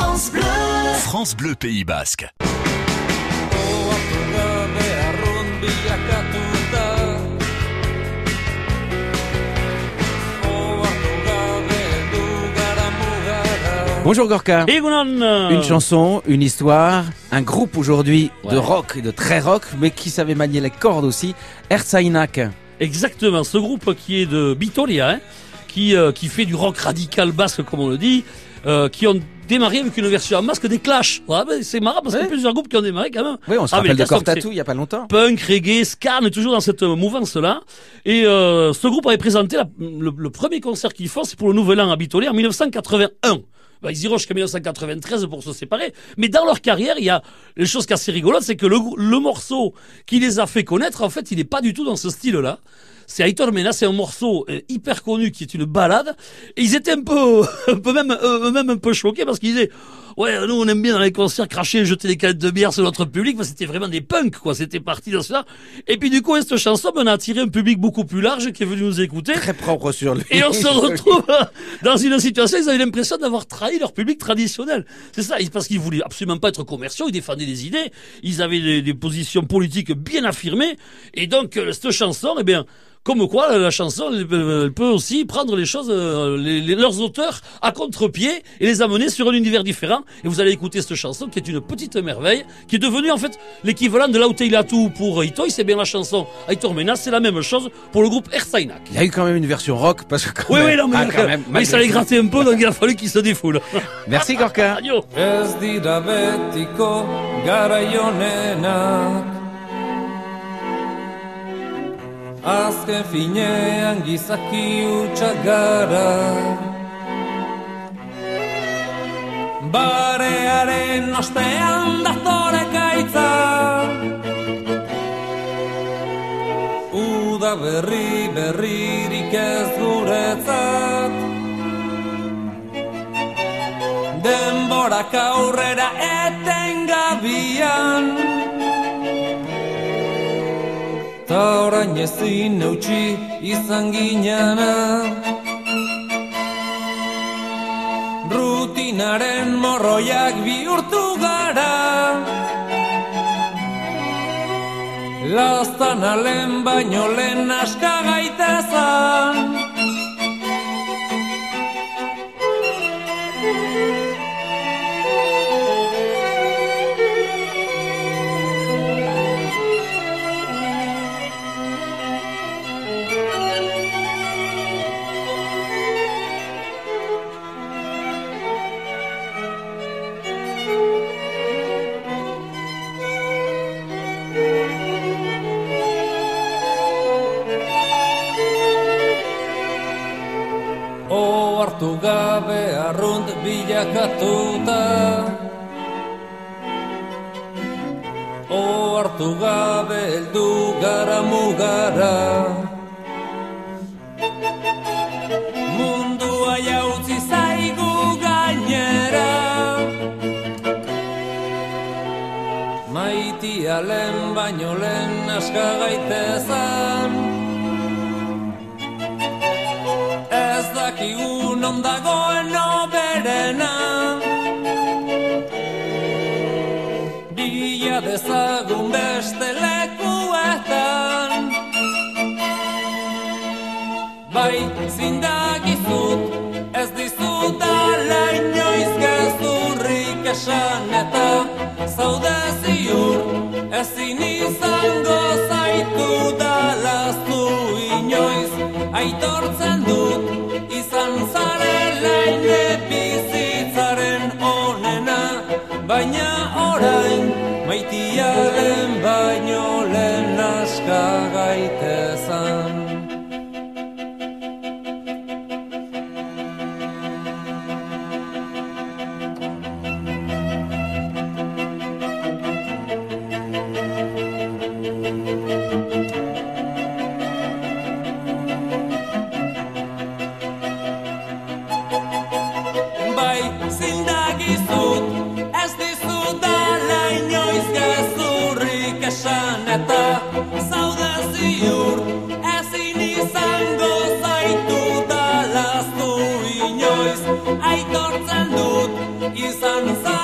France Bleu. France Bleu Pays Basque. Bonjour Gorka. Une chanson, une histoire, un groupe aujourd'hui de Ouais. rock et de très rock, mais qui savait manier les cordes aussi, Erzainak. Exactement, ce groupe qui est de Bitoria, hein, qui, euh, qui fait du rock radical basque comme on le dit, euh, qui ont démarré avec une version en masque des Clash. Ouais, c'est marrant parce qu'il y a plusieurs groupes qui ont démarré quand même. Oui, on se Ah, mais rappelle de Cortatou il y a pas longtemps. punk, reggae, ska, est toujours dans cette euh, mouvance-là. Et euh, ce groupe avait présenté la- le, le premier concert qu'ils font, c'est pour le Nouvel An à Bitolia en 1981. Ben, ils iront jusqu'à 1993 pour se séparer. Mais dans leur carrière, il y a les choses qui sont assez rigolotes, c'est que le, morceau qui les a fait connaître, en fait, il n'est pas du tout dans ce style-là. C'est Aitor Mena, c'est un morceau euh, hyper connu qui est une balade. Et ils étaient un peu, un peu même, euh, même un peu choqués parce qu'ils disaient, ouais, nous on aime bien dans les concerts cracher, jeter des canettes de bière sur notre public, mais c'était vraiment des punks, quoi. C'était parti dans cela. Et puis du coup, cette chanson, ben, on a attiré un public beaucoup plus large qui est venu nous écouter. Très propre sur lui. Et on se retrouve dans une situation, ils avaient l'impression d'avoir trahi leur public traditionnel. C'est ça, parce qu'ils voulaient absolument pas être commerciaux, ils défendaient des idées, ils avaient des, positions politiques bien affirmées, et donc euh, cette chanson, eh bien, comme quoi la chanson elle peut, elle peut aussi prendre les choses, euh, les- les- leurs auteurs à contre-pied et les amener sur un univers différent. Et vous allez écouter cette chanson qui est une petite merveille, qui est devenue en fait l'équivalent de Lauteilatu pour Itoy, c'est bien la chanson Aitor Mena, c'est la même chose pour le groupe Ersainak. Il y a eu quand même une version rock parce que quand Oui, même- oui, non, mais, Ah, quand même, mais ça allait malgré gratter un peu, donc il a fallu qu'il se défoule. Merci Gorka. Azken finean gizaki utxak gara Barearen ostean datore gaitza Uda berri berririk ez guretzat. Denborak aurrera etengabian Ta orain ezin eutxi izan ginana Rutinaren morroiak bihurtu gara. Lastan alen baino lehen aska Ohartu gabe arrunt bilakatuta. Ohartu gabe heldu gara mugara. Mundua jautzi zaigu gainera. Maitia lehen baino lehen aska gaitezan Ez dakigun ondagoen oberena Bila dezagun beste lekuetan. Bai, zindagizut Ez dizut ala inoiz gezurrik esan Eta zaude ziur Ezin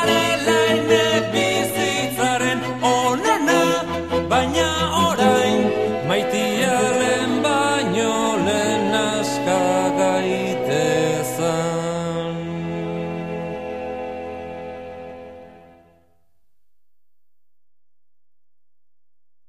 Money